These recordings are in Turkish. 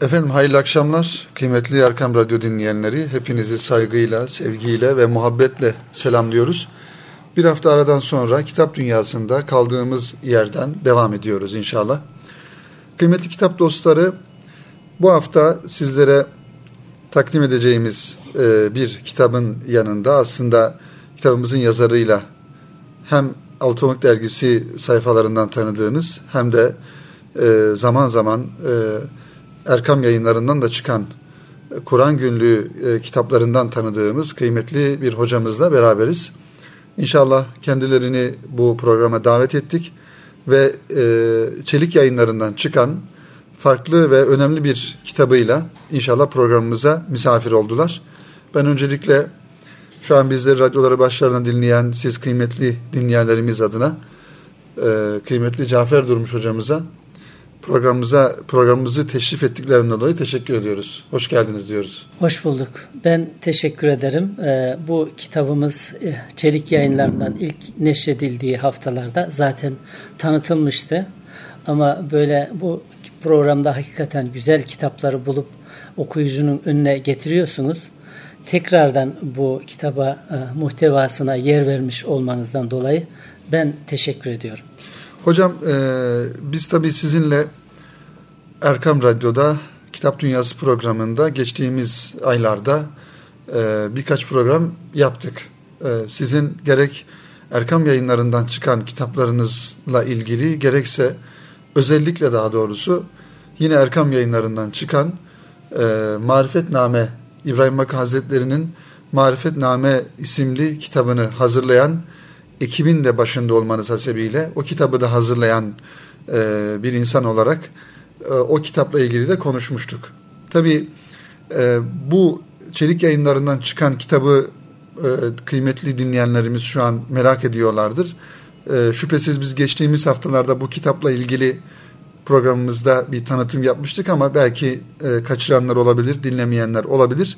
Efendim hayırlı akşamlar. Kıymetli Erkam Radyo dinleyenleri hepinizi saygıyla, sevgiyle ve muhabbetle selamlıyoruz. Bir hafta aradan sonra kitap dünyasında kaldığımız yerden devam ediyoruz inşallah. Kıymetli kitap dostları bu hafta sizlere takdim edeceğimiz e, bir kitabın yanında aslında kitabımızın yazarıyla hem Altınomik Dergisi sayfalarından tanıdığınız hem de e, zaman zaman e, Erkam yayınlarından da çıkan e, Kur'an günlüğü e, kitaplarından tanıdığımız kıymetli bir hocamızla beraberiz. İnşallah kendilerini bu programa davet ettik ve e, Çelik yayınlarından çıkan farklı ve önemli bir kitabıyla inşallah programımıza misafir oldular. Ben öncelikle şu an bizleri radyoları başlarına dinleyen siz kıymetli dinleyenlerimiz adına kıymetli Cafer Durmuş hocamıza programımıza programımızı teşrif ettiklerinden dolayı teşekkür ediyoruz. Hoş geldiniz diyoruz. Hoş bulduk. Ben teşekkür ederim. Ee, bu kitabımız e, Çelik Yayınlarından ilk neşredildiği haftalarda zaten tanıtılmıştı. Ama böyle bu programda hakikaten güzel kitapları bulup okuyucunun önüne getiriyorsunuz. Tekrardan bu kitaba e, muhtevasına yer vermiş olmanızdan dolayı ben teşekkür ediyorum. Hocam e, biz tabii sizinle Erkam Radyo'da Kitap Dünyası programında geçtiğimiz aylarda e, birkaç program yaptık. E, sizin gerek Erkam yayınlarından çıkan kitaplarınızla ilgili gerekse özellikle daha doğrusu yine Erkam yayınlarından çıkan e, Marifetname İbrahim Hakkı Hazretleri'nin Marifetname isimli kitabını hazırlayan ekibin de başında olmanız hasebiyle o kitabı da hazırlayan e, bir insan olarak e, o kitapla ilgili de konuşmuştuk. Tabii e, bu çelik yayınlarından çıkan kitabı e, kıymetli dinleyenlerimiz şu an merak ediyorlardır. E, şüphesiz biz geçtiğimiz haftalarda bu kitapla ilgili programımızda bir tanıtım yapmıştık ama belki e, kaçıranlar olabilir, dinlemeyenler olabilir.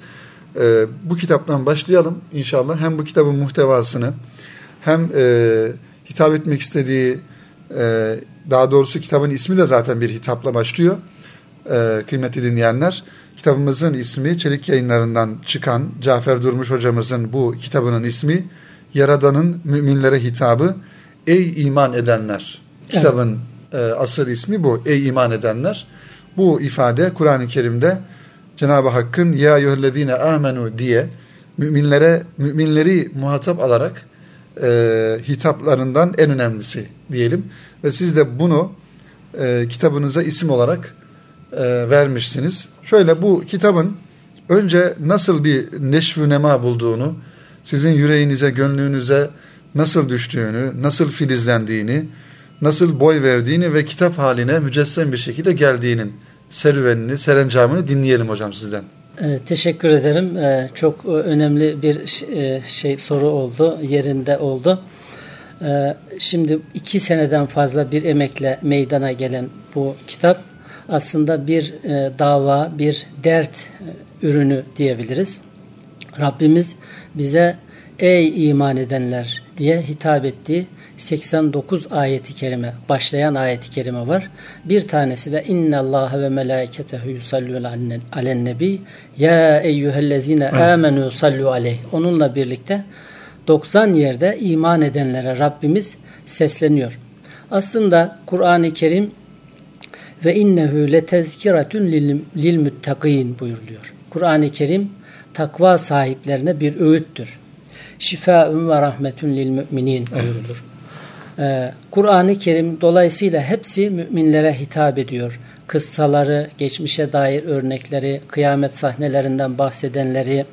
E, bu kitaptan başlayalım inşallah. Hem bu kitabın muhtevasını hem e, hitap etmek istediği e, daha doğrusu kitabın ismi de zaten bir hitapla başlıyor. E, kıymetli dinleyenler. Kitabımızın ismi Çelik Yayınlarından çıkan Cafer Durmuş hocamızın bu kitabının ismi Yaradan'ın müminlere hitabı Ey iman edenler. Kitabın evet. e, asıl ismi bu. Ey iman edenler. Bu ifade Kur'an-ı Kerim'de Cenab-ı Hakk'ın ya yuhellezine amenu diye müminlere müminleri muhatap alarak e, hitaplarından en önemlisi diyelim. Ve siz de bunu e, kitabınıza isim olarak e, vermişsiniz. Şöyle bu kitabın önce nasıl bir neşvü nema bulduğunu, sizin yüreğinize, gönlünüze nasıl düştüğünü, nasıl filizlendiğini, nasıl boy verdiğini ve kitap haline mücessem bir şekilde geldiğinin serüvenini, serencamını dinleyelim hocam sizden. Ee, teşekkür ederim. Ee, çok önemli bir e, şey soru oldu, yerinde oldu. Şimdi iki seneden fazla bir emekle meydana gelen bu kitap aslında bir e, dava, bir dert e, ürünü diyebiliriz. Rabbimiz bize ey iman edenler diye hitap ettiği 89 ayeti kerime başlayan ayeti kerime var. Bir tanesi de inna Allah ve melaiketehu yusallun alen nebi ya eyyühellezine amenu sallu aleyh. Onunla birlikte 90 yerde iman edenlere Rabbimiz sesleniyor. Aslında Kur'an-ı Kerim ve innehu letezkiratun lil muttakin buyuruluyor. Kur'an-ı Kerim takva sahiplerine bir öğüttür. Şifaun ve rahmetun lil müminin buyurulur. Ee, Kur'an-ı Kerim dolayısıyla hepsi müminlere hitap ediyor. Kıssaları, geçmişe dair örnekleri, kıyamet sahnelerinden bahsedenleri,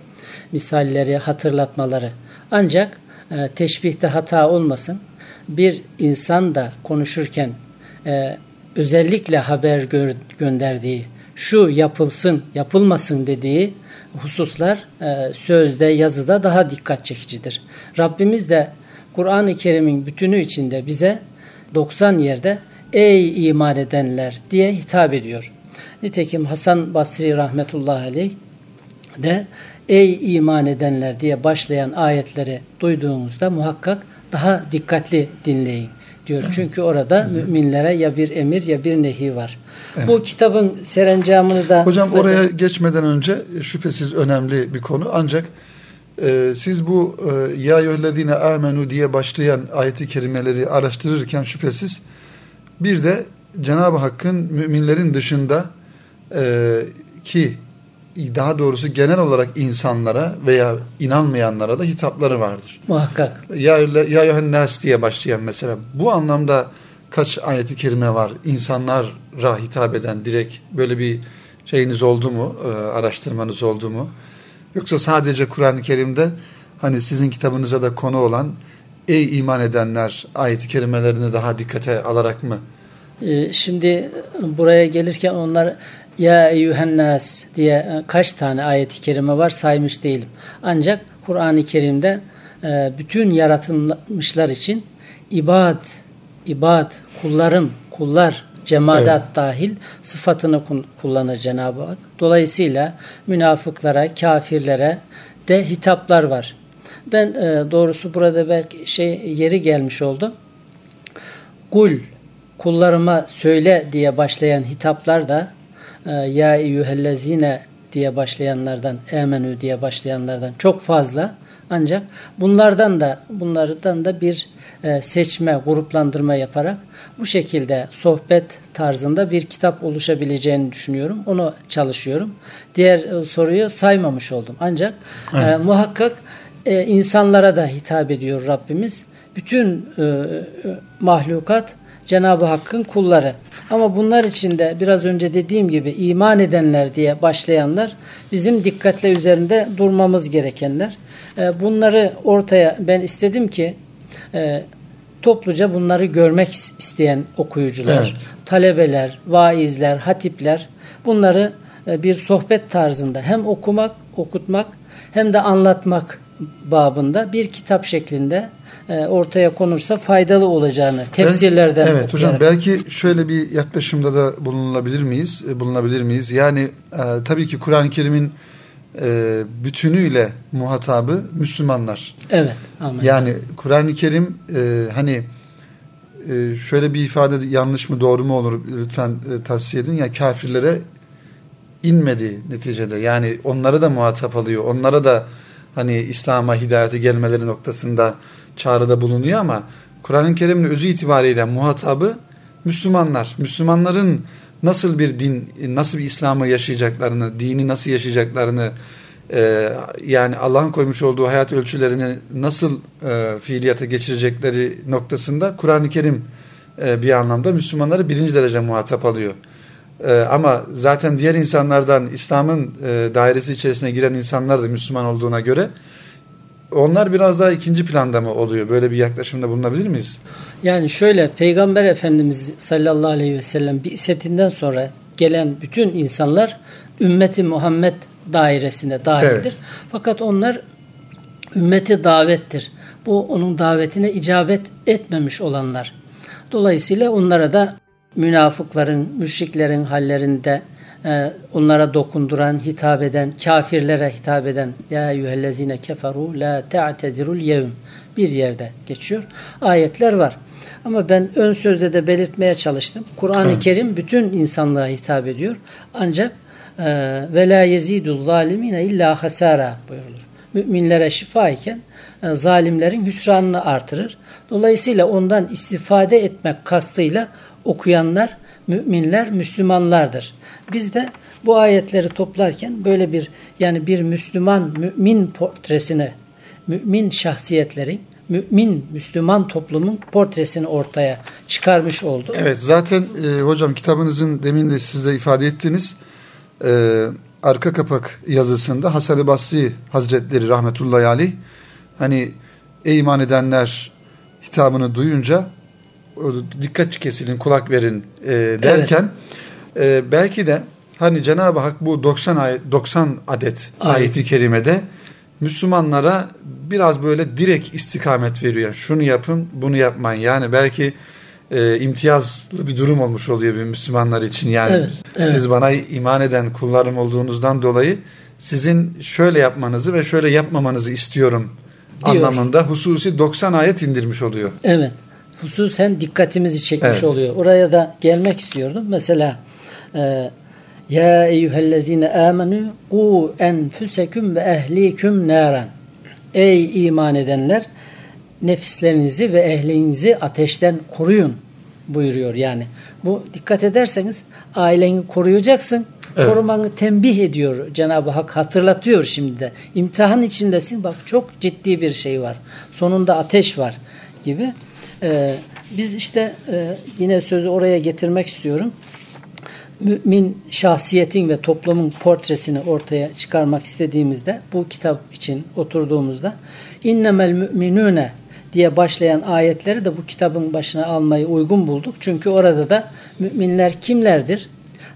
misalleri, hatırlatmaları. Ancak e, teşbihte hata olmasın. Bir insan da konuşurken e, özellikle haber gö gönderdiği, şu yapılsın, yapılmasın dediği hususlar e, sözde, yazıda daha dikkat çekicidir. Rabbimiz de Kur'an-ı Kerim'in bütünü içinde bize 90 yerde ey iman edenler diye hitap ediyor. Nitekim Hasan Basri rahmetullahi aleyh de ey iman edenler diye başlayan ayetleri duyduğumuzda muhakkak daha dikkatli dinleyin. diyor. Çünkü orada müminlere ya bir emir ya bir nehi var. Evet. Bu kitabın serencamını da Hocam kısaca... oraya geçmeden önce şüphesiz önemli bir konu ancak e, siz bu e, ya eyyühellezine amenu diye başlayan ayeti kerimeleri araştırırken şüphesiz bir de Cenab-ı Hakk'ın müminlerin dışında e, ki daha doğrusu genel olarak insanlara veya inanmayanlara da hitapları vardır. Muhakkak. Ya ya Yohannes diye başlayan mesela bu anlamda kaç ayeti kerime var insanlara hitap eden direkt böyle bir şeyiniz oldu mu e, araştırmanız oldu mu yoksa sadece Kur'an-ı Kerim'de hani sizin kitabınıza da konu olan ey iman edenler ayeti kerimelerini daha dikkate alarak mı ee, şimdi buraya gelirken onlar ya eyyühennas diye e, kaç tane ayeti kerime var saymış değilim. Ancak Kur'an-ı Kerim'de e, bütün yaratılmışlar için ibad, ibad, kullarım, kullar, cemaat evet. dahil sıfatını kullanır Cenab-ı Hak. Dolayısıyla münafıklara, kafirlere de hitaplar var. Ben e, doğrusu burada belki şey yeri gelmiş oldu. Kul, kullarıma söyle diye başlayan hitaplar da ee, ya eyyühellezine diye başlayanlardan, emenü diye başlayanlardan çok fazla. Ancak bunlardan da bunlardan da bir e, seçme, gruplandırma yaparak bu şekilde sohbet tarzında bir kitap oluşabileceğini düşünüyorum. Onu çalışıyorum. Diğer e, soruyu saymamış oldum. Ancak e, evet. e, muhakkak e, insanlara da hitap ediyor Rabbimiz. Bütün e, mahlukat Cenab-ı Hakk'ın kulları. Ama bunlar içinde biraz önce dediğim gibi iman edenler diye başlayanlar bizim dikkatle üzerinde durmamız gerekenler. Ee, bunları ortaya ben istedim ki e, topluca bunları görmek isteyen okuyucular, evet. talebeler, vaizler, hatipler bunları e, bir sohbet tarzında hem okumak, okutmak hem de anlatmak babında bir kitap şeklinde e, ortaya konursa faydalı olacağını tefsirlerden Evet hocam belki şöyle bir yaklaşımda da bulunabilir miyiz? E, bulunabilir miyiz? Yani e, tabii ki Kur'an-ı Kerim'in e, bütünüyle muhatabı Müslümanlar. Evet. Amin. Yani Kur'an-ı Kerim e, hani e, şöyle bir ifade yanlış mı doğru mu olur lütfen e, tavsiye edin. Ya kafirlere inmedi neticede. Yani onları da muhatap alıyor. Onlara da hani İslam'a hidayete gelmeleri noktasında çağrıda bulunuyor ama Kur'an-ı Kerim'in özü itibariyle muhatabı Müslümanlar. Müslümanların nasıl bir din, nasıl bir İslam'ı yaşayacaklarını, dini nasıl yaşayacaklarını, e, yani Allah'ın koymuş olduğu hayat ölçülerini nasıl e, fiiliyata geçirecekleri noktasında Kur'an-ı Kerim e, bir anlamda Müslümanları birinci derece muhatap alıyor. E, ama zaten diğer insanlardan İslam'ın e, dairesi içerisine giren insanlar da Müslüman olduğuna göre onlar biraz daha ikinci planda mı oluyor? Böyle bir yaklaşımda bulunabilir miyiz? Yani şöyle Peygamber Efendimiz sallallahu aleyhi ve sellem bir isetinden sonra gelen bütün insanlar ümmeti Muhammed dairesine dahildir. Evet. Fakat onlar ümmeti davettir. Bu onun davetine icabet etmemiş olanlar. Dolayısıyla onlara da münafıkların, müşriklerin hallerinde e, onlara dokunduran, hitap eden, kafirlere hitap eden ya eyyühellezine keferu la te'tezirul yevm bir yerde geçiyor. Ayetler var. Ama ben ön sözde de belirtmeye çalıştım. Kur'an-ı evet. Kerim bütün insanlığa hitap ediyor. Ancak e, ve la yezidul zalimine illa hasara buyurulur. Müminlere şifa iken e, zalimlerin hüsranını artırır. Dolayısıyla ondan istifade etmek kastıyla okuyanlar müminler Müslümanlardır. Biz de bu ayetleri toplarken böyle bir yani bir Müslüman mümin portresini, mümin şahsiyetlerin, mümin Müslüman toplumun portresini ortaya çıkarmış oldu. Evet zaten e, hocam kitabınızın demin de siz de ifade ettiğiniz e, arka kapak yazısında Hasan-ı Basri Hazretleri rahmetullahi aleyh hani ey iman edenler hitabını duyunca dikkat kesilin, kulak verin e, derken evet. e, belki de hani Cenab-ı Hak bu 90 ayet 90 adet Ayet. ayeti kerimede Müslümanlara biraz böyle direkt istikamet veriyor. Şunu yapın, bunu yapmayın. Yani belki e, imtiyazlı bir durum olmuş oluyor bir Müslümanlar için. Yani evet, evet. siz bana iman eden kullarım olduğunuzdan dolayı sizin şöyle yapmanızı ve şöyle yapmamanızı istiyorum Diyor. anlamında hususi 90 ayet indirmiş oluyor. Evet. Hususen dikkatimizi çekmiş Evet. oluyor. Oraya da gelmek istiyordum. Mesela e, ya eyyühellezine amenu ku enfuseküm ve ehliküm naran. Ey iman edenler nefislerinizi ve ehlinizi ateşten koruyun buyuruyor yani. Bu dikkat ederseniz aileni koruyacaksın. Evet. Korumanı tembih ediyor Cenab-ı Hak hatırlatıyor şimdi de. İmtihan içindesin bak çok ciddi bir şey var. Sonunda ateş var gibi. Ee, biz işte e, yine sözü oraya getirmek istiyorum mümin şahsiyetin ve toplumun portresini ortaya çıkarmak istediğimizde bu kitap için oturduğumuzda innemel müminune diye başlayan ayetleri de bu kitabın başına almayı uygun bulduk. Çünkü orada da müminler kimlerdir?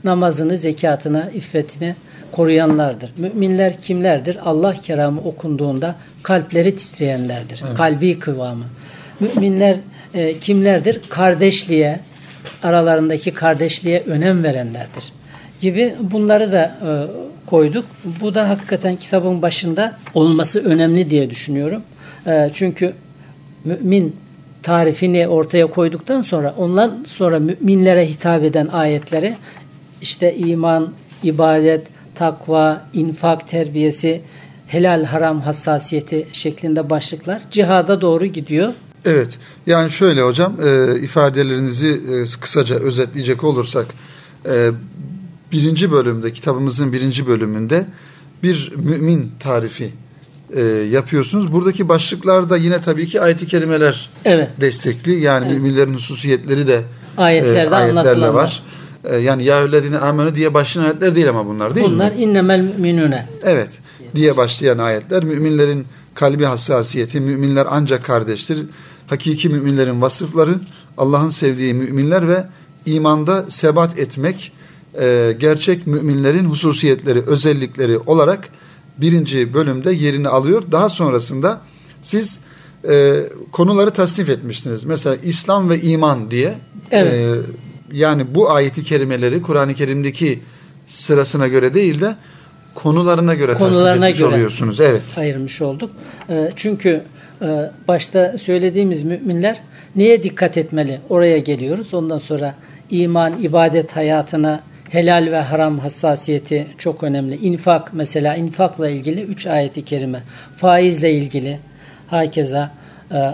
Namazını, zekatını, iffetini koruyanlardır. Müminler kimlerdir? Allah keramı okunduğunda kalpleri titreyenlerdir. Kalbi kıvamı. Müminler e, kimlerdir? Kardeşliğe, aralarındaki kardeşliğe önem verenlerdir gibi bunları da e, koyduk. Bu da hakikaten kitabın başında olması önemli diye düşünüyorum. E, çünkü mümin tarifini ortaya koyduktan sonra ondan sonra müminlere hitap eden ayetleri işte iman, ibadet, takva, infak terbiyesi, helal haram hassasiyeti şeklinde başlıklar cihada doğru gidiyor. Evet. Yani şöyle hocam e, ifadelerinizi e, kısaca özetleyecek olursak e, birinci bölümde kitabımızın birinci bölümünde bir mümin tarifi e, yapıyorsunuz. Buradaki başlıklarda yine tabii ki ayet-i kerimeler Evet. destekli. Yani müminlerin hususiyetleri de Ayetlerde e, ayetlerle var. E, yani ya öllezine amenü diye başlayan ayetler değil ama bunlar değil Bunlar mi? innemel müminune. Evet. Diye başlayan ayetler müminlerin kalbi hassasiyeti, müminler ancak kardeştir. Hakiki müminlerin vasıfları, Allah'ın sevdiği müminler ve imanda sebat etmek, e, gerçek müminlerin hususiyetleri, özellikleri olarak birinci bölümde yerini alıyor. Daha sonrasında siz e, konuları tasnif etmişsiniz. Mesela İslam ve iman diye. Evet. E, yani bu ayeti kerimeleri Kur'an-ı Kerim'deki sırasına göre değil de konularına göre Konularına göre. oluyorsunuz. Evet. ayırmış olduk. E, Çünkü başta söylediğimiz müminler neye dikkat etmeli? Oraya geliyoruz. Ondan sonra iman, ibadet hayatına helal ve haram hassasiyeti çok önemli. İnfak mesela infakla ilgili 3 ayeti kerime. Faizle ilgili hakeza e,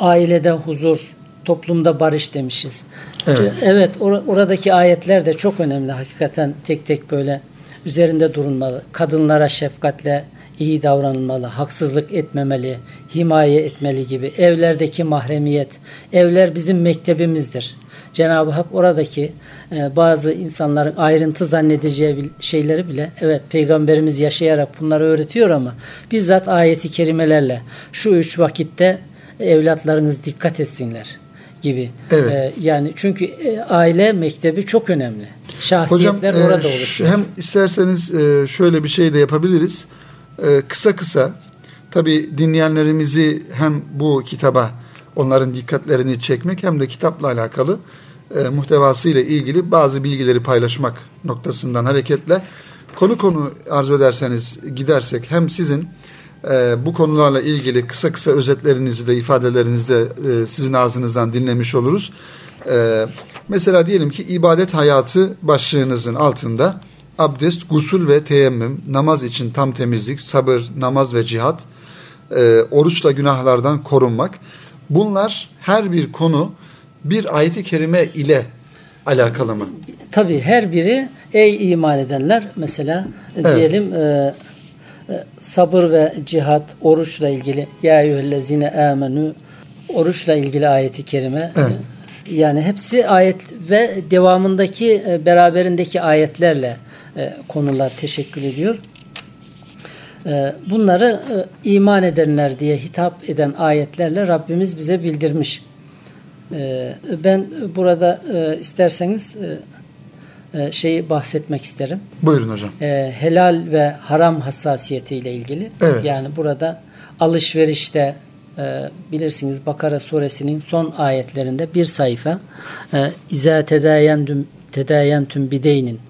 ailede huzur, toplumda barış demişiz. Evet. Evet, or- oradaki ayetler de çok önemli. Hakikaten tek tek böyle üzerinde durulmalı. Kadınlara şefkatle iyi davranılmalı, haksızlık etmemeli, himaye etmeli gibi. Evlerdeki mahremiyet, evler bizim mektebimizdir. Cenab-ı Hak oradaki e, bazı insanların ayrıntı zannedeceği şeyleri bile evet peygamberimiz yaşayarak bunları öğretiyor ama bizzat ayeti kerimelerle şu üç vakitte evlatlarınız dikkat etsinler gibi. Evet. E, yani çünkü e, aile mektebi çok önemli. Hocam Şahsiyetler e, orada ş- oluşuyor. hem isterseniz e, şöyle bir şey de yapabiliriz. E, kısa kısa tabi dinleyenlerimizi hem bu kitaba onların dikkatlerini çekmek hem de kitapla alakalı e, muhtevası ile ilgili bazı bilgileri paylaşmak noktasından hareketle konu konu arzu ederseniz gidersek hem sizin e, bu konularla ilgili kısa kısa özetlerinizi de ifadelerinizi de e, sizin ağzınızdan dinlemiş oluruz. E, mesela diyelim ki ibadet hayatı başlığınızın altında abdest, gusül ve teyemmüm, namaz için tam temizlik, sabır, namaz ve cihat, e, oruçla günahlardan korunmak. Bunlar her bir konu bir ayeti kerime ile alakalı mı? Tabii her biri ey iman edenler mesela Evet. diyelim e, e, sabır ve cihat, oruçla ilgili ya eyyühellezine amenu oruçla ilgili ayeti kerime. Evet. Yani hepsi ayet ve devamındaki e, beraberindeki ayetlerle konular teşekkül ediyor. E, Bunları e, iman edenler diye hitap eden ayetlerle Rabbimiz bize bildirmiş. E, Ben burada e, isterseniz e, e, şeyi bahsetmek isterim. Buyurun hocam. E, helal ve haram hassasiyeti ile ilgili. Evet. Yani burada alışverişte e, bilirsiniz Bakara suresinin son ayetlerinde bir sayfa e, İza tedayentüm tedayentüm bideynin e,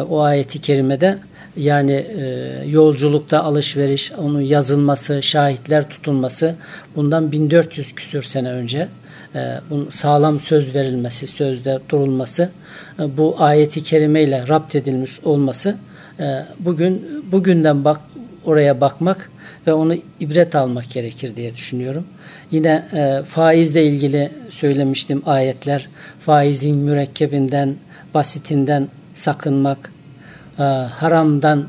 o ayeti kerimede yani e, yolculukta alışveriş, onun yazılması, şahitler tutulması bundan 1400 küsür sene önce e, bunun sağlam söz verilmesi, sözde durulması, e, bu ayeti kerimeyle rapt edilmiş olması e, bugün bugünden bak oraya bakmak ve onu ibret almak gerekir diye düşünüyorum. Yine e, faizle ilgili söylemiştim ayetler. Faizin mürekkebinden, basitinden sakınmak, e, haramdan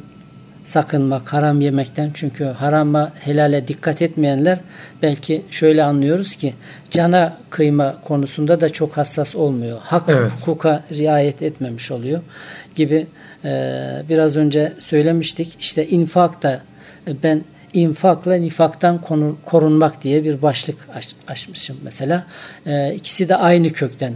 sakınmak, haram yemekten. Çünkü harama, helale dikkat etmeyenler belki şöyle anlıyoruz ki cana kıyma konusunda da çok hassas olmuyor. Hak evet. hukuka riayet etmemiş oluyor gibi e, biraz önce söylemiştik. İşte infak da e, ben infakla nifaktan korunmak diye bir başlık aç, açmışım mesela. E, ikisi de aynı kökten.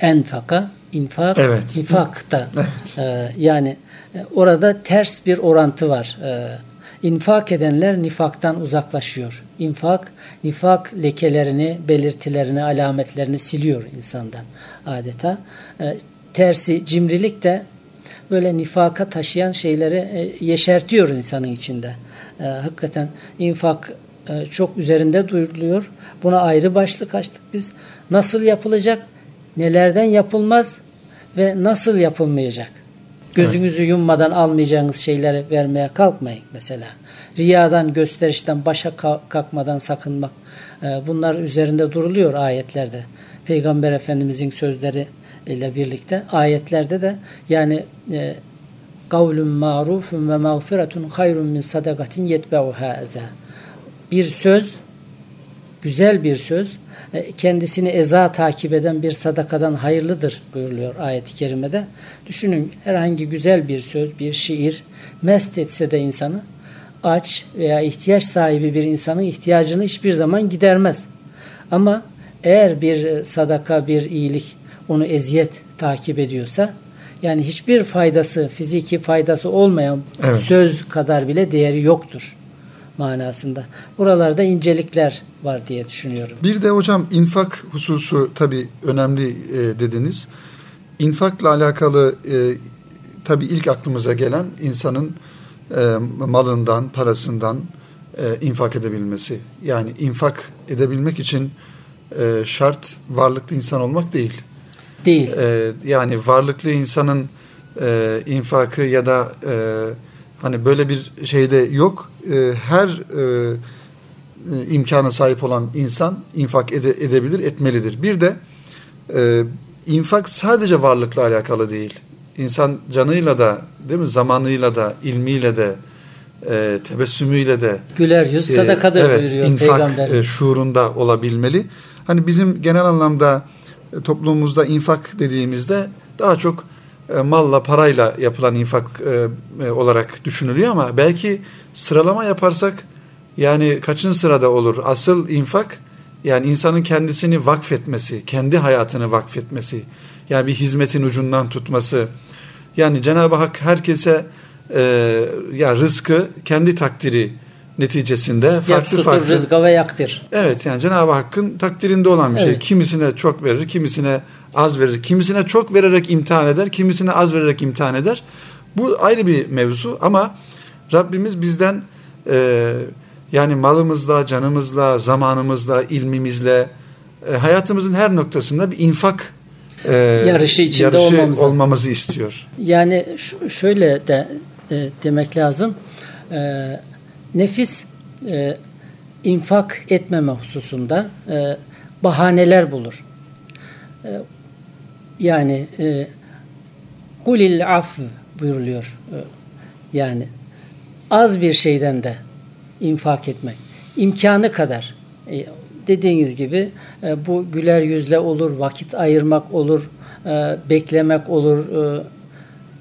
Enfaka, infak, evet. nifak da. Evet. E, yani e, orada ters bir orantı var. E, infak edenler nifaktan uzaklaşıyor. İnfak, nifak lekelerini, belirtilerini, alametlerini siliyor insandan adeta. E, tersi cimrilik de böyle nifaka taşıyan şeyleri e, yeşertiyor insanın içinde. E, hakikaten infak e, çok üzerinde duyuruluyor. Buna ayrı başlık açtık biz. Nasıl yapılacak, nelerden yapılmaz ve nasıl yapılmayacak? Gözünüzü evet. yummadan almayacağınız şeyleri vermeye kalkmayın mesela. Riyadan, gösterişten, başa kalkmadan sakınmak. Bunlar üzerinde duruluyor ayetlerde. Peygamber Efendimizin sözleri ile birlikte ayetlerde de yani e, kavlun marufun ve mağfiretun hayrun min sadakatin yetbe'uha bir söz güzel bir söz e, kendisini eza takip eden bir sadakadan hayırlıdır buyuruluyor ayet-i kerimede. Düşünün herhangi güzel bir söz, bir şiir mest etse de insanı aç veya ihtiyaç sahibi bir insanın ihtiyacını hiçbir zaman gidermez. Ama eğer bir sadaka, bir iyilik onu eziyet takip ediyorsa yani hiçbir faydası, fiziki faydası olmayan evet. söz kadar bile değeri yoktur manasında. Buralarda incelikler var diye düşünüyorum. Bir de hocam infak hususu tabii önemli e, dediniz. İnfakla alakalı e, tabii ilk aklımıza gelen insanın e, malından, parasından e, infak edebilmesi. Yani infak edebilmek için e, şart varlıklı insan olmak değil Değil. E, yani varlıklı insanın e, infakı ya da e, hani böyle bir şeyde yok. E, her e, imkana sahip olan insan infak ede, edebilir, etmelidir. Bir de e, infak sadece varlıkla alakalı değil. İnsan canıyla da, değil mi? Zamanıyla da, ilmiyle de, e, tebessümüyle de güler yüz sadakadır e, evet, buyuruyor infak, peygamber. E, şuurunda olabilmeli. Hani bizim genel anlamda e, toplumumuzda infak dediğimizde daha çok e, malla, parayla yapılan infak e, olarak düşünülüyor ama belki sıralama yaparsak yani kaçıncı sırada olur? Asıl infak yani insanın kendisini vakfetmesi, kendi hayatını vakfetmesi, yani bir hizmetin ucundan tutması. Yani Cenab-ı Hak herkese e, yani rızkı kendi takdiri neticesinde farklı Yapsutur farklı. rızka ve yaktir. Evet yani Cenab-ı Hakk'ın takdirinde olan bir şey. evet. şey. Kimisine çok verir, kimisine az verir. Kimisine çok vererek imtihan eder, kimisine az vererek imtihan eder. Bu ayrı bir mevzu ama Rabbimiz bizden e, yani malımızla, canımızla, zamanımızla, ilmimizle e, hayatımızın her noktasında bir infak e, yarışı içinde yarışı olmamızı. olmamızı istiyor. Yani şöyle de e, demek lazım. E, nefis e, infak etmeme hususunda e, bahaneler bulur. E, yani e, kulil af buyuruluyor. E, yani az bir şeyden de infak etmek. imkanı kadar. E, dediğiniz gibi e, bu güler yüzle olur, vakit ayırmak olur, e, beklemek olur, e,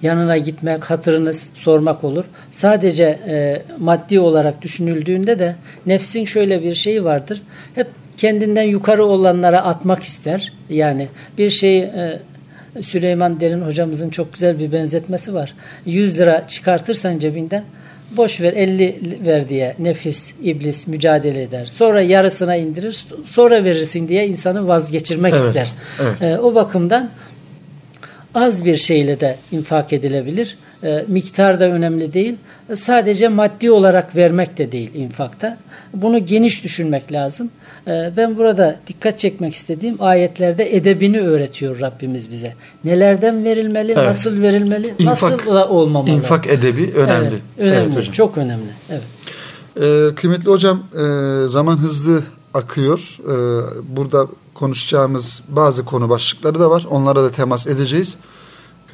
yanına gitmek, hatırını sormak olur. Sadece e, maddi olarak düşünüldüğünde de nefsin şöyle bir şeyi vardır. Hep kendinden yukarı olanlara atmak ister. Yani bir şeyi e, Süleyman Derin hocamızın çok güzel bir benzetmesi var. 100 lira çıkartırsan cebinden boş ver 50 ver diye nefis, iblis mücadele eder. Sonra yarısına indirir, sonra verirsin diye insanı vazgeçirmek evet, ister. Evet. E, o bakımdan az bir şeyle de infak edilebilir. E, miktar da önemli değil. Sadece maddi olarak vermek de değil infakta. Bunu geniş düşünmek lazım. E, ben burada dikkat çekmek istediğim ayetlerde edebini öğretiyor Rabbimiz bize. Nelerden verilmeli, evet. nasıl verilmeli, infak, nasıl da olmamalı. İnfak edebi önemli. Evet, önemli, evet hocam. çok önemli. Evet. Ee, kıymetli hocam, e, zaman hızlı akıyor. Ee, burada konuşacağımız bazı konu başlıkları da var. Onlara da temas edeceğiz.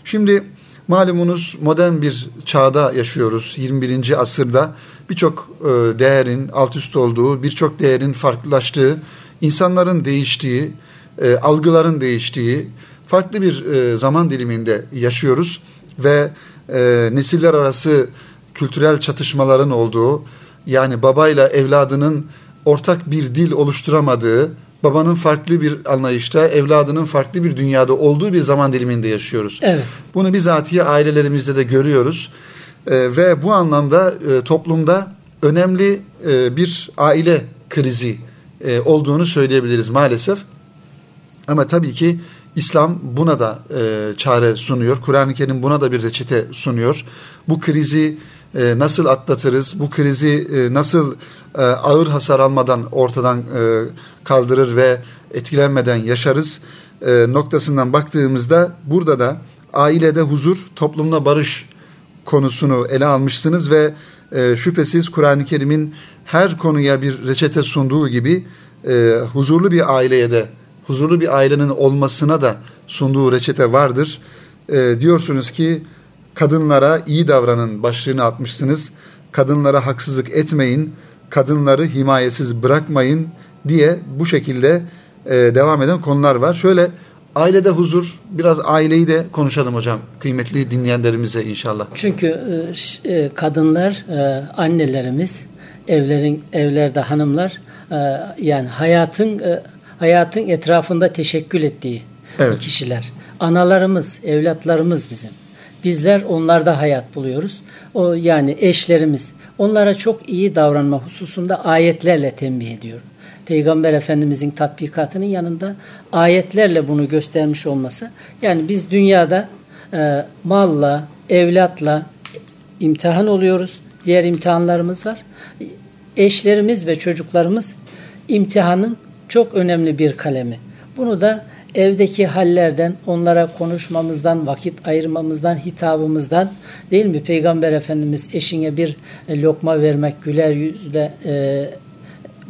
Şimdi malumunuz modern bir çağda yaşıyoruz. 21. asırda birçok e, değerin alt üst olduğu, birçok değerin farklılaştığı, insanların değiştiği, e, algıların değiştiği farklı bir e, zaman diliminde yaşıyoruz ve nesiller arası kültürel çatışmaların olduğu, yani babayla evladının ortak bir dil oluşturamadığı, babanın farklı bir anlayışta, evladının farklı bir dünyada olduğu bir zaman diliminde yaşıyoruz. Evet. Bunu bizatihi ailelerimizde de görüyoruz. E, ve bu anlamda e, toplumda önemli e, bir aile krizi e, olduğunu söyleyebiliriz maalesef. Ama tabii ki İslam buna da e, çare sunuyor. Kur'an-ı Kerim buna da bir reçete sunuyor. Bu krizi e, nasıl atlatırız? Bu krizi e, nasıl e, ağır hasar almadan ortadan kaldırır ve etkilenmeden yaşarız? Noktasından baktığımızda burada da ailede huzur, toplumda barış konusunu ele almışsınız ve şüphesiz Kur'an-ı Kerim'in her konuya bir reçete sunduğu gibi huzurlu bir aileye de huzurlu bir ailenin olmasına da sunduğu reçete vardır. Diyorsunuz ki kadınlara iyi davranın başlığını atmışsınız. Kadınlara haksızlık etmeyin, kadınları himayesiz bırakmayın diye bu şekilde e, devam eden konular var. Şöyle ailede huzur, biraz aileyi de konuşalım hocam kıymetli dinleyenlerimize inşallah. Çünkü e, e kadınlar, e, annelerimiz, evlerin evlerde hanımlar e, yani hayatın e, hayatın etrafında teşekkül ettiği evet. kişiler. Analarımız, evlatlarımız bizim. Bizler onlarda hayat buluyoruz. O yani eşlerimiz. Onlara çok iyi davranma hususunda ayetlerle tembih ediyor. Peygamber Efendimizin tatbikatının yanında ayetlerle bunu göstermiş olması. Yani biz dünyada e, malla, evlatla imtihan oluyoruz. Diğer imtihanlarımız var. Eşlerimiz ve çocuklarımız imtihanın çok önemli bir kalemi. Bunu da evdeki hallerden, onlara konuşmamızdan, vakit ayırmamızdan, hitabımızdan değil mi? Peygamber Efendimiz eşine bir e, lokma vermek, güler yüzle e,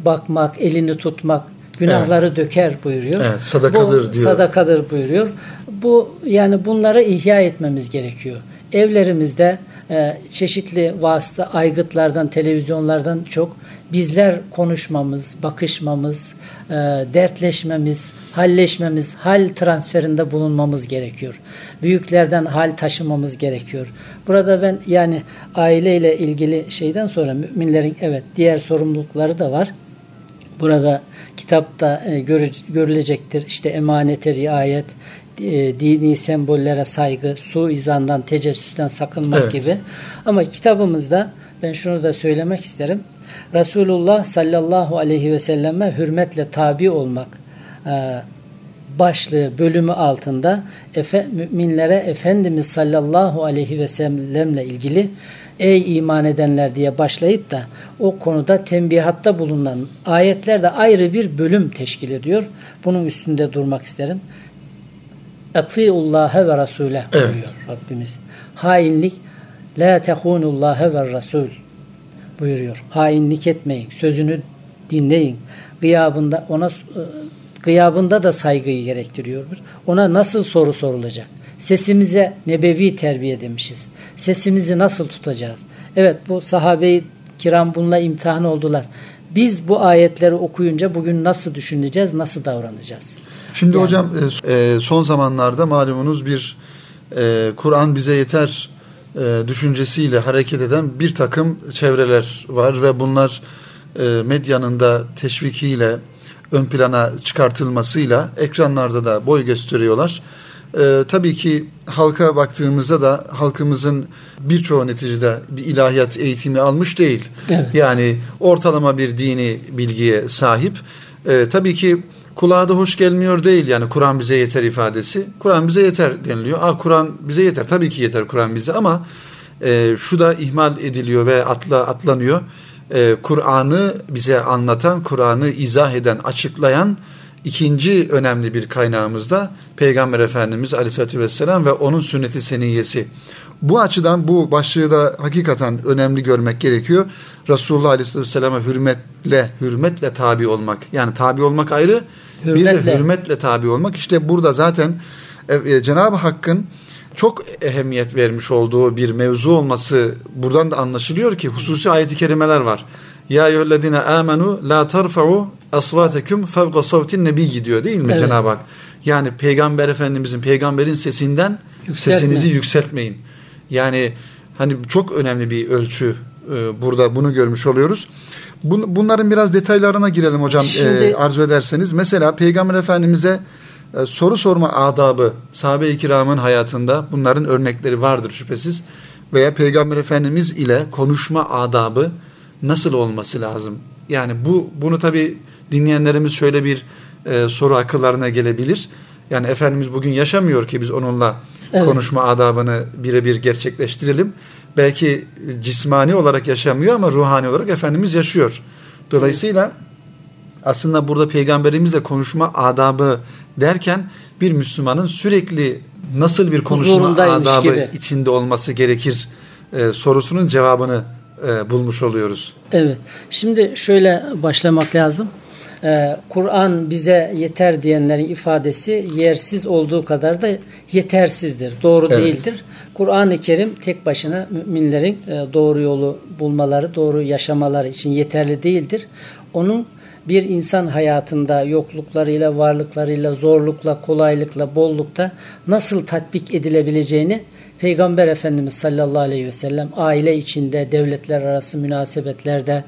bakmak, elini tutmak, günahları evet. döker buyuruyor. Evet, sadakadır Bu, diyor. Sadakadır buyuruyor. Bu yani bunları ihya etmemiz gerekiyor. Evlerimizde e, çeşitli vasıta aygıtlardan, televizyonlardan çok bizler konuşmamız, bakışmamız, e, dertleşmemiz, halleşmemiz, hal transferinde bulunmamız gerekiyor. Büyüklerden hal taşımamız gerekiyor. Burada ben yani aileyle ilgili şeyden sonra müminlerin evet diğer sorumlulukları da var. Burada kitapta e, görülecektir. İşte emanete riayet, e, dini sembollere saygı, su izandan, tecessüsten sakınmak evet. gibi. Ama kitabımızda ben şunu da söylemek isterim. Resulullah sallallahu aleyhi ve selleme hürmetle tabi olmak e, başlığı bölümü altında efe, müminlere Efendimiz sallallahu aleyhi ve sellemle ilgili ey iman edenler diye başlayıp da o konuda tembihatta bulunan ayetler de ayrı bir bölüm teşkil ediyor. Bunun üstünde durmak isterim. Atiullaha ve Rasule evet. buyuruyor Rabbimiz. Hainlik la tehunullaha ve Rasul buyuruyor. Hainlik etmeyin. Sözünü dinleyin. Gıyabında ona e, gıyabında da saygıyı gerektiriyor. Ona nasıl soru sorulacak? Sesimize nebevi terbiye demişiz. Sesimizi nasıl tutacağız? Evet bu sahabe-i kiram bununla imtihan oldular. Biz bu ayetleri okuyunca bugün nasıl düşüneceğiz, nasıl davranacağız? Şimdi yani, hocam e, e, son zamanlarda malumunuz bir Kur'an bize yeter e, düşüncesiyle hareket eden bir takım çevreler var ve bunlar e, medyanın da teşvikiyle ön plana çıkartılmasıyla ekranlarda da boy gösteriyorlar. E, tabii ki halka baktığımızda da halkımızın birçoğu neticede bir ilahiyat eğitimi almış değil. Evet. Yani ortalama bir dini bilgiye sahip. E, tabii ki kulağa da hoş gelmiyor değil yani Kur'an bize yeter ifadesi. Kur'an bize yeter deniliyor. Aa Kur'an bize yeter. Tabii ki yeter Kur'an bize ama e, şu da ihmal ediliyor ve atla atlanıyor. E, Kur'an'ı bize anlatan, Kur'an'ı izah eden, açıklayan ikinci önemli bir kaynağımız da Peygamber Efendimiz Aleyhisselatü Vesselam ve onun sünneti seniyyesi. Bu açıdan bu başlığı da hakikaten önemli görmek gerekiyor. Resulullah Aleyhisselatü Vesselam'a hürmetle, hürmetle tabi olmak. Yani tabi olmak ayrı, hürmetle. bir de hürmetle tabi olmak. İşte burada zaten e, e, Cenab-ı Hakk'ın çok ehemmiyet vermiş olduğu bir mevzu olması buradan da anlaşılıyor ki hususi ayeti kerimeler var. Ya eyyühellezine amenu la tarfa'u asvatekum fevqa savtin nebiyyi diyor değil mi evet. Cenab-ı Hak? Yani Peygamber Efendimizin, peygamberin sesinden Yükseltme. sesinizi yükseltmeyin. Yani hani çok önemli bir ölçü e, burada bunu görmüş oluyoruz. Bun, bunların biraz detaylarına girelim hocam Şimdi, e, arzu ederseniz. Mesela Peygamber Efendimiz'e e, soru sorma adabı sahabe-i kiramın hayatında bunların örnekleri vardır şüphesiz. Veya Peygamber Efendimiz ile konuşma adabı nasıl olması lazım? Yani bu bunu tabi dinleyenlerimiz şöyle bir e, soru akıllarına gelebilir. Yani Efendimiz bugün yaşamıyor ki biz onunla evet. konuşma adabını birebir gerçekleştirelim. Belki cismani olarak yaşamıyor ama ruhani olarak Efendimiz yaşıyor. Dolayısıyla aslında burada peygamberimizle konuşma adabı derken bir Müslümanın sürekli nasıl bir konuşma adabı gibi. içinde olması gerekir e, sorusunun cevabını e, bulmuş oluyoruz. Evet. Şimdi şöyle başlamak lazım. Ee, Kur'an bize yeter diyenlerin ifadesi yersiz olduğu kadar da yetersizdir. Doğru evet. değildir. Kur'an-ı Kerim tek başına müminlerin e, doğru yolu bulmaları, doğru yaşamaları için yeterli değildir. Onun bir insan hayatında yokluklarıyla, varlıklarıyla, zorlukla, kolaylıkla, bollukta nasıl tatbik edilebileceğini Peygamber Efendimiz sallallahu aleyhi ve sellem aile içinde, devletler arası münasebetlerde,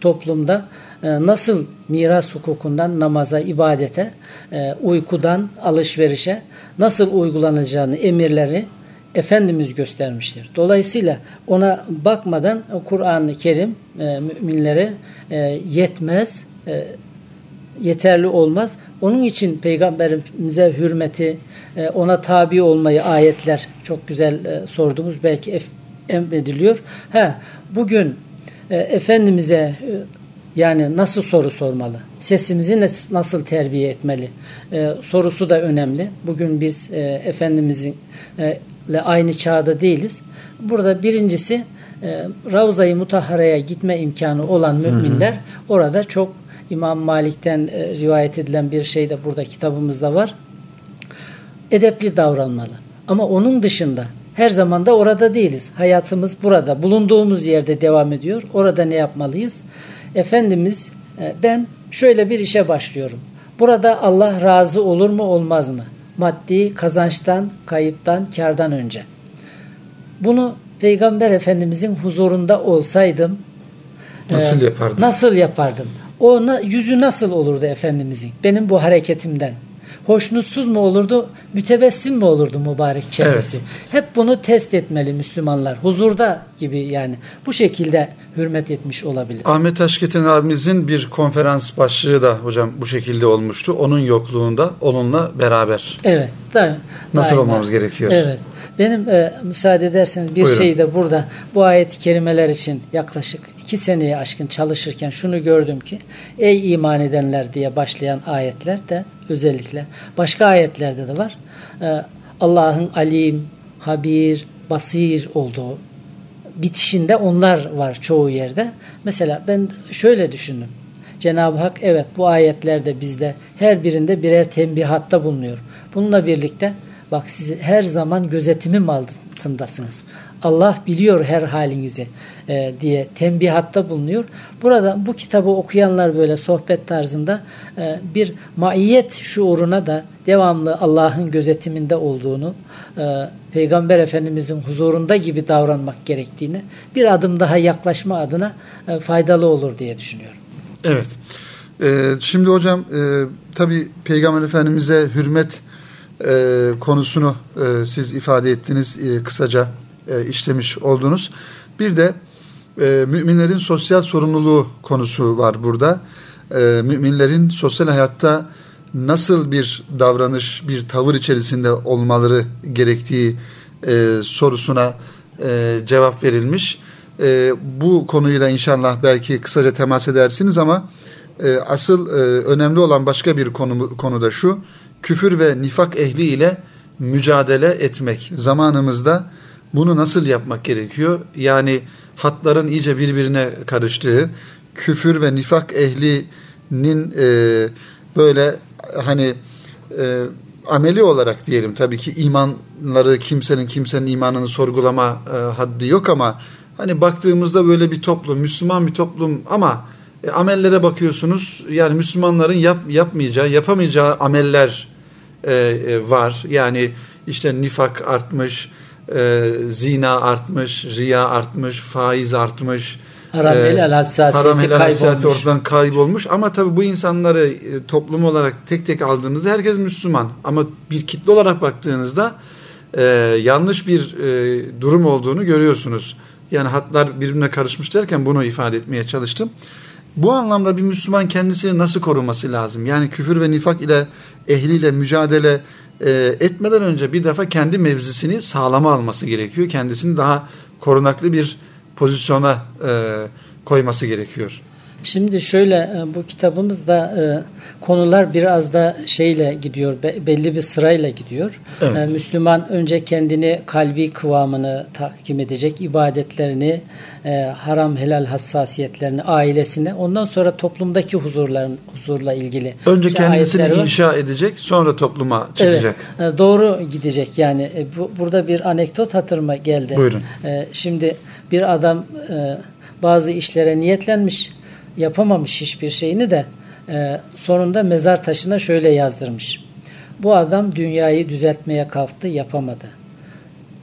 toplumda e, nasıl miras hukukundan namaza, ibadete, e, uykudan alışverişe nasıl uygulanacağını emirleri Efendimiz göstermiştir. Dolayısıyla ona bakmadan Kur'an-ı Kerim e, müminlere yetmez, yeterli olmaz. Onun için peygamberimize hürmeti, ona tabi olmayı ayetler çok güzel sordunuz. Belki emrediliyor. Ha, bugün Efendimiz'e yani nasıl soru sormalı? Sesimizi nasıl terbiye etmeli? Ee, sorusu da önemli. Bugün biz e, Efendimizin e, ile aynı çağda değiliz. Burada birincisi e, Ravza-i Mutahhara'ya gitme imkanı olan müminler hı hı. orada çok İmam Malik'ten e, rivayet edilen bir şey de burada kitabımızda var. Edepli davranmalı. Ama onun dışında her zaman da orada değiliz. Hayatımız burada. Bulunduğumuz yerde devam ediyor. Orada ne yapmalıyız? Efendimiz e, ben şöyle bir işe başlıyorum. Burada Allah razı olur mu olmaz mı? Maddi kazançtan, kayıptan, kardan önce. Bunu Peygamber Efendimizin huzurunda olsaydım nasıl e, yapardım? Nasıl yapardım? O yüzü nasıl olurdu Efendimizin? Benim bu hareketimden hoşnutsuz mu olurdu, mütebessim mi olurdu mübarek çehresi? Evet. Hep bunu test etmeli Müslümanlar. Huzurda gibi yani. Bu şekilde hürmet etmiş olabilir. Ahmet Taşketen abimizin bir konferans başlığı da hocam bu şekilde olmuştu. Onun yokluğunda onunla beraber. Evet. Da, Nasıl daima. olmamız gerekiyor? Evet. Benim e, müsaade ederseniz bir Buyurun. şey de burada bu ayet-i kerimeler için yaklaşık iki seneye aşkın çalışırken şunu gördüm ki ey iman edenler diye başlayan ayetler de özellikle başka ayetlerde de var. E, Allah'ın alim, habir, basir olduğu bitişinde onlar var çoğu yerde. Mesela ben şöyle düşündüm. Cenab-ı Hak evet bu ayetlerde bizde her birinde birer tembihatta bulunuyor. Bununla birlikte bak siz her zaman gözetimim altındasınız. Allah biliyor her halinizi e, diye tembihatta bulunuyor. Burada bu kitabı okuyanlar böyle sohbet tarzında e, bir maiyet şuuruna da devamlı Allah'ın gözetiminde olduğunu, e, Peygamber Efendimizin huzurunda gibi davranmak gerektiğini bir adım daha yaklaşma adına e, faydalı olur diye düşünüyorum. Evet. Ee, şimdi hocam e, tabi Peygamber Efendimiz'e hürmet e, konusunu e, siz ifade ettiniz e, kısaca e, işlemiş oldunuz. Bir de e, müminlerin sosyal sorumluluğu konusu var burada. E, müminlerin sosyal hayatta nasıl bir davranış, bir tavır içerisinde olmaları gerektiği e, sorusuna e, cevap verilmiş. E, bu konuyla inşallah belki kısaca temas edersiniz ama e, asıl e, önemli olan başka bir konu, konu da şu. Küfür ve nifak ehli ile mücadele etmek. Zamanımızda bunu nasıl yapmak gerekiyor? Yani hatların iyice birbirine karıştığı, küfür ve nifak ehlinin e, böyle hani e, ameli olarak diyelim tabii ki imanları kimsenin kimsenin imanını sorgulama e, haddi yok ama hani baktığımızda böyle bir toplum Müslüman bir toplum ama e, amellere bakıyorsunuz yani Müslümanların yap, yapmayacağı yapamayacağı ameller e, e, var yani işte nifak artmış e, zina artmış riya artmış faiz artmış Haram ee, helal hassasiyeti haram helal ortadan kaybolmuş. Ama tabii bu insanları e, toplum olarak tek tek aldığınızda herkes Müslüman. Ama bir kitle olarak baktığınızda e, yanlış bir e, durum olduğunu görüyorsunuz. Yani hatlar birbirine karışmış derken bunu ifade etmeye çalıştım. Bu anlamda bir Müslüman kendisini nasıl koruması lazım? Yani küfür ve nifak ile ehliyle mücadele e, etmeden önce bir defa kendi mevzisini sağlama alması gerekiyor. Kendisini daha korunaklı bir pozisyona e, koyması gerekiyor. Şimdi şöyle e, bu kitabımızda e, konular biraz da şeyle gidiyor belli bir sırayla gidiyor. Evet. E, Müslüman önce kendini kalbi kıvamını tahkim edecek ibadetlerini haram helal hassasiyetlerini ailesine ondan sonra toplumdaki huzurların huzurla ilgili. Önce kendisini inşa edecek sonra topluma çıkacak. Evet, doğru gidecek yani bu, burada bir anekdot hatırıma geldi. Buyurun. Şimdi bir adam bazı işlere niyetlenmiş yapamamış hiçbir şeyini de e, sonunda mezar taşına şöyle yazdırmış. Bu adam dünyayı düzeltmeye kalktı yapamadı.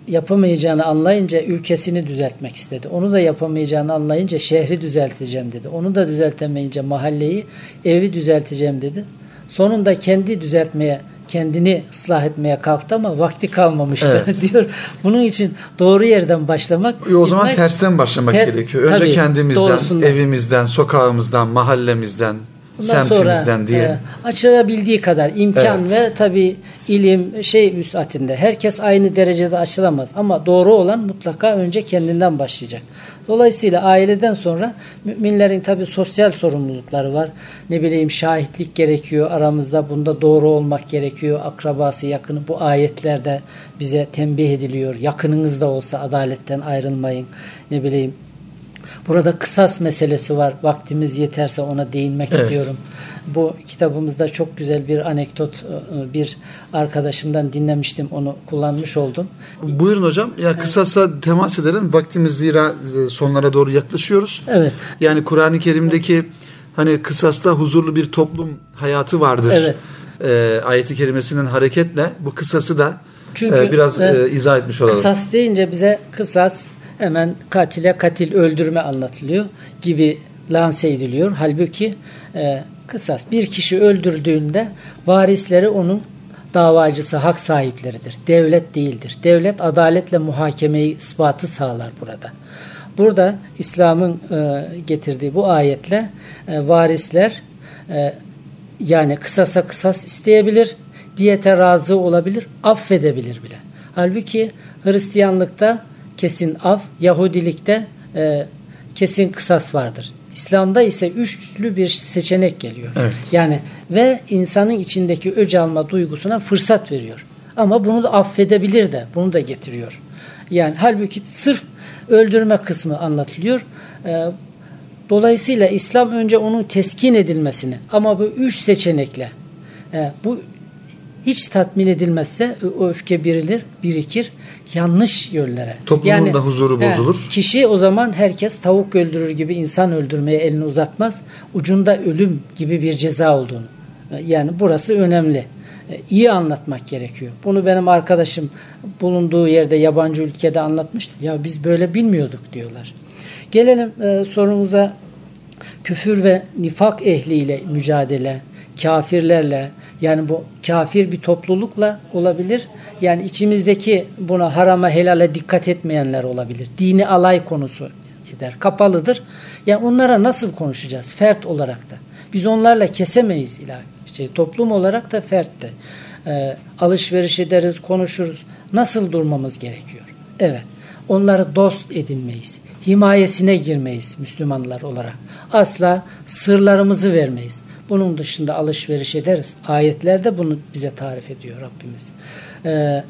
Yapamayacağını anlayınca ülkesini düzeltmek istedi. Onu da yapamayacağını anlayınca şehri düzelteceğim dedi. Onu da düzeltemeyince mahalleyi, evi düzelteceğim dedi. Sonunda kendi düzeltmeye kendini ıslah etmeye kalktı ama vakti kalmamıştı evet. diyor. Bunun için doğru yerden başlamak. E o zaman tersten başlamak ter, gerekiyor. Önce tabii, kendimizden, doğrusundan. evimizden, sokağımızdan, mahallemizden, Bundan sonra diye. E, açılabildiği kadar imkan evet. ve tabi ilim şey müsatinde. Herkes aynı derecede açılamaz ama doğru olan mutlaka önce kendinden başlayacak. Dolayısıyla aileden sonra müminlerin tabi sosyal sorumlulukları var. Ne bileyim şahitlik gerekiyor aramızda. Bunda doğru olmak gerekiyor. Akrabası, yakını bu ayetlerde bize tembih ediliyor. Yakınınız da olsa adaletten ayrılmayın. Ne bileyim Burada kısas meselesi var. Vaktimiz yeterse ona değinmek evet. istiyorum. Bu kitabımızda çok güzel bir anekdot e, bir arkadaşımdan dinlemiştim. Onu kullanmış oldum. Buyurun hocam. Ya kısasa temas edelim. Vaktimiz zira e, sonlara doğru yaklaşıyoruz. Evet. Yani Kur'an-ı Kerim'deki hani kısasta huzurlu bir toplum hayatı vardır. Evet. E, ayeti kerimesinden hareketle bu kısası da Çünkü, e, biraz e, izah etmiş olalım. Kısas deyince bize kısas hemen katile katil öldürme anlatılıyor gibi lanse ediliyor. Halbuki e, kısas bir kişi öldürdüğünde varisleri onun davacısı, hak sahipleridir. Devlet değildir. Devlet adaletle muhakemeyi ispatı sağlar burada. Burada İslam'ın e, getirdiği bu ayetle e, varisler e, yani kısasa kısas isteyebilir, diyete razı olabilir, affedebilir bile. Halbuki Hristiyanlıkta kesin af, Yahudilikte e, kesin kısas vardır. İslam'da ise üçlü bir seçenek geliyor. Evet. Yani ve insanın içindeki öc alma duygusuna fırsat veriyor. Ama bunu da affedebilir de, bunu da getiriyor. Yani halbuki sırf öldürme kısmı anlatılıyor. E, dolayısıyla İslam önce onun teskin edilmesini ama bu üç seçenekle e, bu hiç tatmin edilmezse o öfke birilir, birikir yanlış yönlere. Toplumun yani, da huzuru bozulur. He, kişi o zaman herkes tavuk öldürür gibi insan öldürmeye elini uzatmaz. Ucunda ölüm gibi bir ceza olduğunu. Yani burası önemli. E, iyi anlatmak gerekiyor. Bunu benim arkadaşım bulunduğu yerde yabancı ülkede anlatmıştı. Ya biz böyle bilmiyorduk diyorlar. Gelelim e, sorumuza küfür ve nifak ehliyle mücadele, kafirlerle yani bu kafir bir toplulukla olabilir. Yani içimizdeki buna harama helale dikkat etmeyenler olabilir. Dini alay konusu eder. Kapalıdır. Yani onlara nasıl konuşacağız? Fert olarak da. Biz onlarla kesemeyiz ilahi. Şey, toplum olarak da fert de. E, alışveriş ederiz, konuşuruz. Nasıl durmamız gerekiyor? Evet. Onları dost edinmeyiz. Himayesine girmeyiz Müslümanlar olarak. Asla sırlarımızı vermeyiz. Bunun dışında alışveriş ederiz. Ayetlerde bunu bize tarif ediyor Rabbimiz. Ee,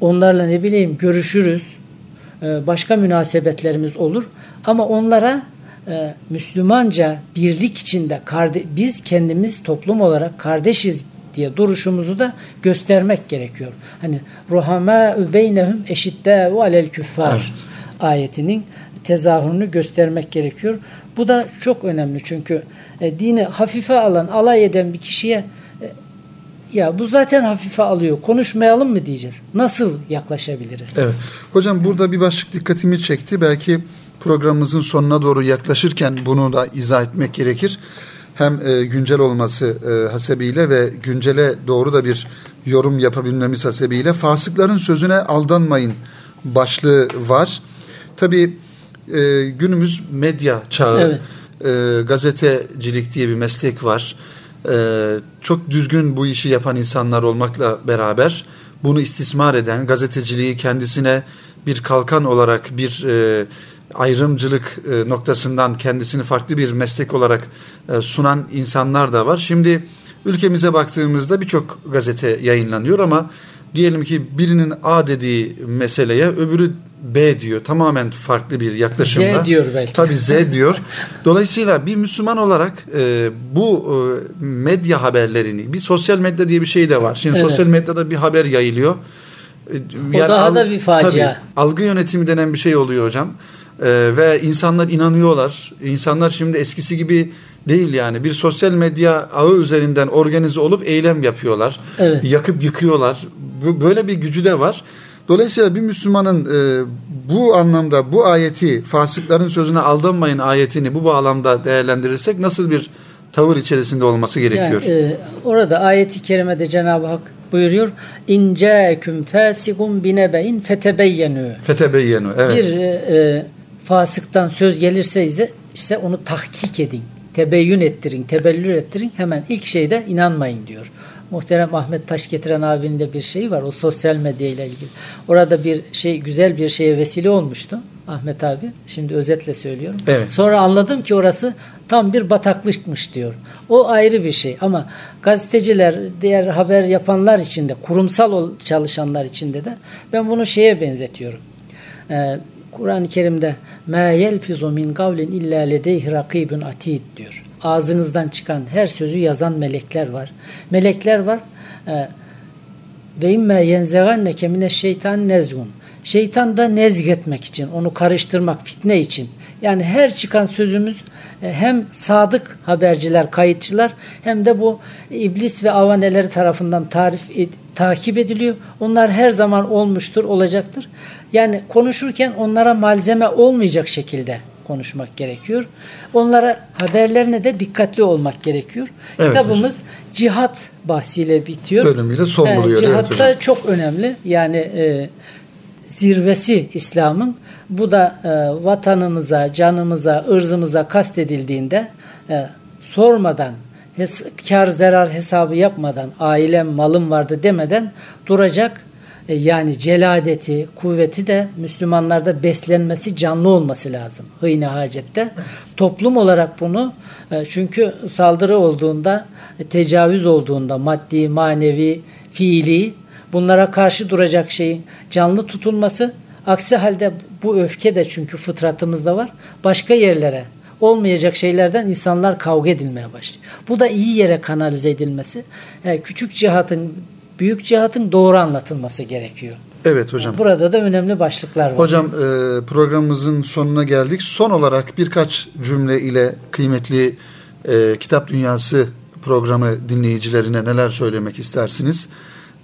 onlarla ne bileyim görüşürüz. Ee, başka münasebetlerimiz olur. Ama onlara e, Müslümanca birlik içinde biz kendimiz toplum olarak kardeşiz diye duruşumuzu da göstermek gerekiyor. Hani ruhama beynehum eşitte ve alel küffar ayetinin tezahürünü göstermek gerekiyor. Bu da çok önemli çünkü e, dini hafife alan, alay eden bir kişiye e, ya bu zaten hafife alıyor. Konuşmayalım mı diyeceğiz? Nasıl yaklaşabiliriz? Evet. Hocam burada bir başlık dikkatimi çekti. Belki programımızın sonuna doğru yaklaşırken bunu da izah etmek gerekir. Hem e, güncel olması e, hasebiyle ve güncele doğru da bir yorum yapabilmemiz hasebiyle fasıkların sözüne aldanmayın başlığı var. Tabii e, günümüz medya çağı. Evet. E, gazetecilik diye bir meslek var. E, çok düzgün bu işi yapan insanlar olmakla beraber bunu istismar eden, gazeteciliği kendisine bir kalkan olarak bir e, ayrımcılık e, noktasından kendisini farklı bir meslek olarak e, sunan insanlar da var. Şimdi ülkemize baktığımızda birçok gazete yayınlanıyor ama diyelim ki birinin A dediği meseleye öbürü B diyor. Tamamen farklı bir yaklaşımda. Z diyor belki. Tabii Z diyor. Dolayısıyla bir Müslüman olarak e, bu e, medya haberlerini, bir sosyal medya diye bir şey de var. Şimdi evet. sosyal medyada bir haber yayılıyor. E, yani o daha al, da bir facia. Tabii, algı yönetimi denen bir şey oluyor hocam. E, ve insanlar inanıyorlar. İnsanlar şimdi eskisi gibi değil yani. Bir sosyal medya ağı üzerinden organize olup eylem yapıyorlar. Evet. Yakıp yıkıyorlar. Böyle bir gücü de var. Dolayısıyla bir Müslümanın e, bu anlamda bu ayeti fasıkların sözüne aldanmayın ayetini bu bağlamda değerlendirirsek nasıl bir tavır içerisinde olması gerekiyor? Yani, e, orada ayeti kerimede Cenab-ı Hak buyuruyor. İnceeküm fasikum binebeyin fetebeyyenu. Fetebeyyenu evet. Bir e, e, fasıktan söz gelirse ise, işte onu tahkik edin. Tebeyyün ettirin, tebellür ettirin. Hemen ilk şeyde inanmayın diyor Muhterem Ahmet Taş getiren abinin de bir şeyi var. O sosyal medya ile ilgili. Orada bir şey güzel bir şeye vesile olmuştu. Ahmet abi. Şimdi özetle söylüyorum. Evet. Sonra anladım ki orası tam bir bataklıkmış diyor. O ayrı bir şey ama gazeteciler, diğer haber yapanlar için de, kurumsal çalışanlar içinde de ben bunu şeye benzetiyorum. Ee, Kur'an-ı Kerim'de مَا يَلْفِظُ مِنْ قَوْلٍ اِلَّا لَدَيْهِ رَقِيبٌ atid diyor ağzınızdan çıkan her sözü yazan melekler var. Melekler var. E, ve imme yenzeganneke mine şeytan nezgun. Şeytan da nezg etmek için, onu karıştırmak, fitne için. Yani her çıkan sözümüz e, hem sadık haberciler, kayıtçılar hem de bu iblis ve avaneleri tarafından tarif takip ediliyor. Onlar her zaman olmuştur, olacaktır. Yani konuşurken onlara malzeme olmayacak şekilde konuşmak gerekiyor. Onlara haberlerine de dikkatli olmak gerekiyor. Evet, Kitabımız hocam. cihat bahsiyle bitiyor. Bölümüyle son buluyor. E, cihatta evet, çok önemli. Yani e, zirvesi İslam'ın. Bu da e, vatanımıza, canımıza, ırzımıza kastedildiğinde e, sormadan, hes kar zarar hesabı yapmadan, ailem, malım vardı demeden duracak yani celadeti, kuvveti de Müslümanlarda beslenmesi, canlı olması lazım. Hıyne hacette. Toplum olarak bunu e, çünkü saldırı olduğunda, e, tecavüz olduğunda maddi, manevi, fiili bunlara karşı duracak şeyin canlı tutulması aksi halde bu öfke de çünkü fıtratımızda var. Başka yerlere olmayacak şeylerden insanlar kavga edilmeye başlıyor. Bu da iyi yere kanalize edilmesi. Yani küçük cihatın büyük cihatın doğru anlatılması gerekiyor. Evet hocam. Burada da önemli başlıklar var. Hocam e, programımızın sonuna geldik. Son olarak birkaç cümle ile kıymetli e, Kitap Dünyası programı dinleyicilerine neler söylemek istersiniz?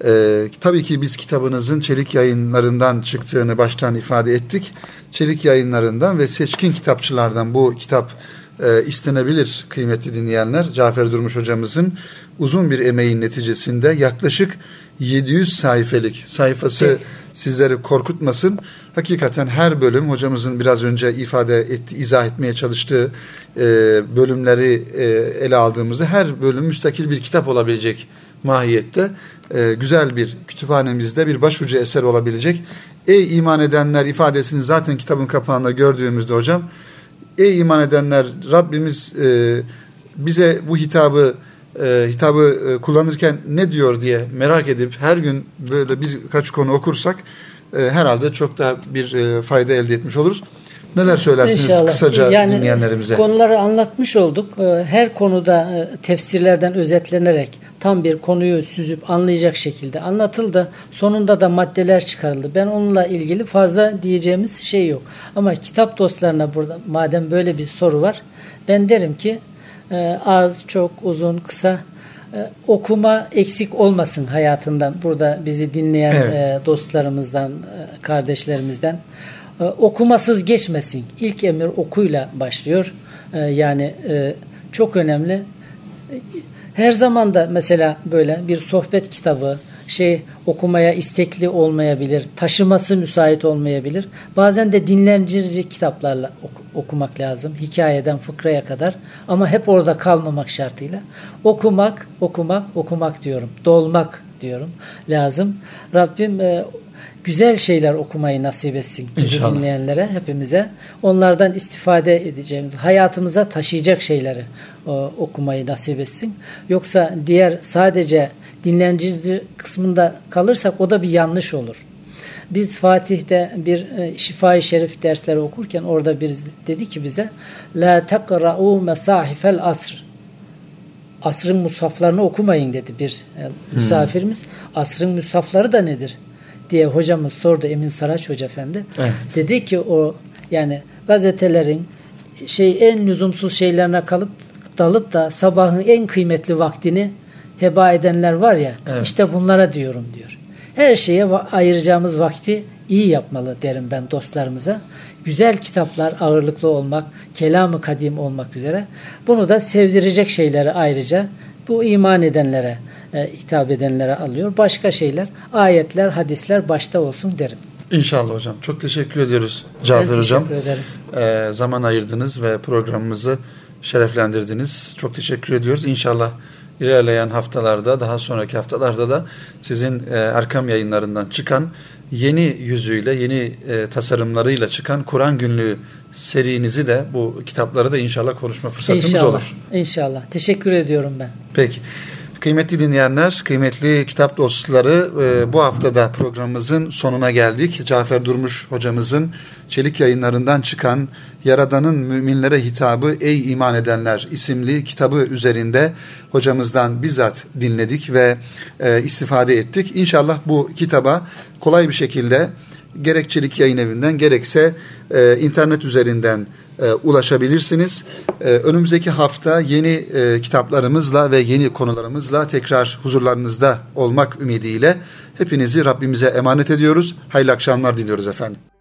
E, tabii ki biz kitabınızın Çelik yayınlarından çıktığını baştan ifade ettik. Çelik yayınlarından ve seçkin kitapçılardan bu kitap e, istenebilir kıymetli dinleyenler. Cafer Durmuş hocamızın uzun bir emeğin neticesinde yaklaşık 700 sayfelik sayfası evet. sizleri korkutmasın. Hakikaten her bölüm hocamızın biraz önce ifade etti, izah etmeye çalıştığı e, bölümleri e, ele aldığımızda her bölüm müstakil bir kitap olabilecek mahiyette e, güzel bir kütüphanemizde bir başucu eser olabilecek. Ey iman edenler ifadesini zaten kitabın kapağında gördüğümüzde hocam ey iman edenler Rabbimiz e, bize bu hitabı e, hitabı e, kullanırken ne diyor diye merak edip her gün böyle birkaç konu okursak e, herhalde çok daha bir e, fayda elde etmiş oluruz. Neler söylersiniz İnşallah. kısaca yani, dinleyenlerimize? Konuları anlatmış olduk. E, her konuda e, tefsirlerden özetlenerek tam bir konuyu süzüp anlayacak şekilde anlatıldı. Sonunda da maddeler çıkarıldı. Ben onunla ilgili fazla diyeceğimiz şey yok. Ama kitap dostlarına burada madem böyle bir soru var ben derim ki e, az, çok, uzun, kısa okuma eksik olmasın hayatından. Burada bizi dinleyen evet. dostlarımızdan, kardeşlerimizden. E, okumasız geçmesin. İlk emir okuyla başlıyor. E, yani e, çok önemli. Her zaman da mesela böyle bir sohbet kitabı şey okumaya istekli olmayabilir, taşıması müsait olmayabilir. Bazen de dinlendirici kitaplarla ok- okumak lazım. Hikayeden fıkraya kadar ama hep orada kalmamak şartıyla. Okumak, okumak, okumak diyorum. Dolmak diyorum lazım. Rabbim e, güzel şeyler okumayı nasip etsin bizi İnşallah. dinleyenlere, hepimize. Onlardan istifade edeceğimiz, hayatımıza taşıyacak şeyleri o, okumayı nasip etsin. Yoksa diğer sadece dinlendirici kısmında kalırsak o da bir yanlış olur. Biz Fatih'te bir e, Şifa-i Şerif dersleri okurken orada bir dedi ki bize La tekra'u mesahifel asr asrın musaflarını okumayın dedi bir e, misafirimiz. Hmm. Asrın musafları da nedir? Diye hocamız sordu Emin Saraç Hoca Efendi. Evet. Dedi ki o yani gazetelerin şey en lüzumsuz şeylerine kalıp dalıp da sabahın en kıymetli vaktini heba edenler var ya evet. işte bunlara diyorum diyor. Her şeye ayıracağımız vakti iyi yapmalı derim ben dostlarımıza. Güzel kitaplar ağırlıklı olmak, kelamı kadim olmak üzere. Bunu da sevdirecek şeyleri ayrıca bu iman edenlere e, hitap edenlere alıyor. Başka şeyler, ayetler, hadisler başta olsun derim. İnşallah hocam. Çok teşekkür ediyoruz Cafer hocam. Teşekkür ederim. Ee, zaman ayırdınız ve programımızı şereflendirdiniz. Çok teşekkür ediyoruz. İnşallah ilerleyen haftalarda, daha sonraki haftalarda da sizin e, Erkam yayınlarından çıkan yeni yüzüyle, yeni e, tasarımlarıyla çıkan Kur'an günlüğü serinizi de bu kitapları da inşallah konuşma fırsatımız inşallah, olur. İnşallah. Teşekkür ediyorum ben. Peki. Kıymetli dinleyenler, kıymetli kitap dostları e, bu haftada programımızın sonuna geldik. Cafer Durmuş hocamızın Çelik yayınlarından çıkan Yaradan'ın müminlere hitabı Ey iman edenler isimli kitabı üzerinde hocamızdan bizzat dinledik ve e, istifade ettik. İnşallah bu kitaba kolay bir şekilde gerek Çelik Yayın Evi'nden gerekse e, internet üzerinden e, ulaşabilirsiniz. E, önümüzdeki hafta yeni e, kitaplarımızla ve yeni konularımızla tekrar huzurlarınızda olmak ümidiyle hepinizi Rabbimize emanet ediyoruz. Hayırlı akşamlar diliyoruz efendim.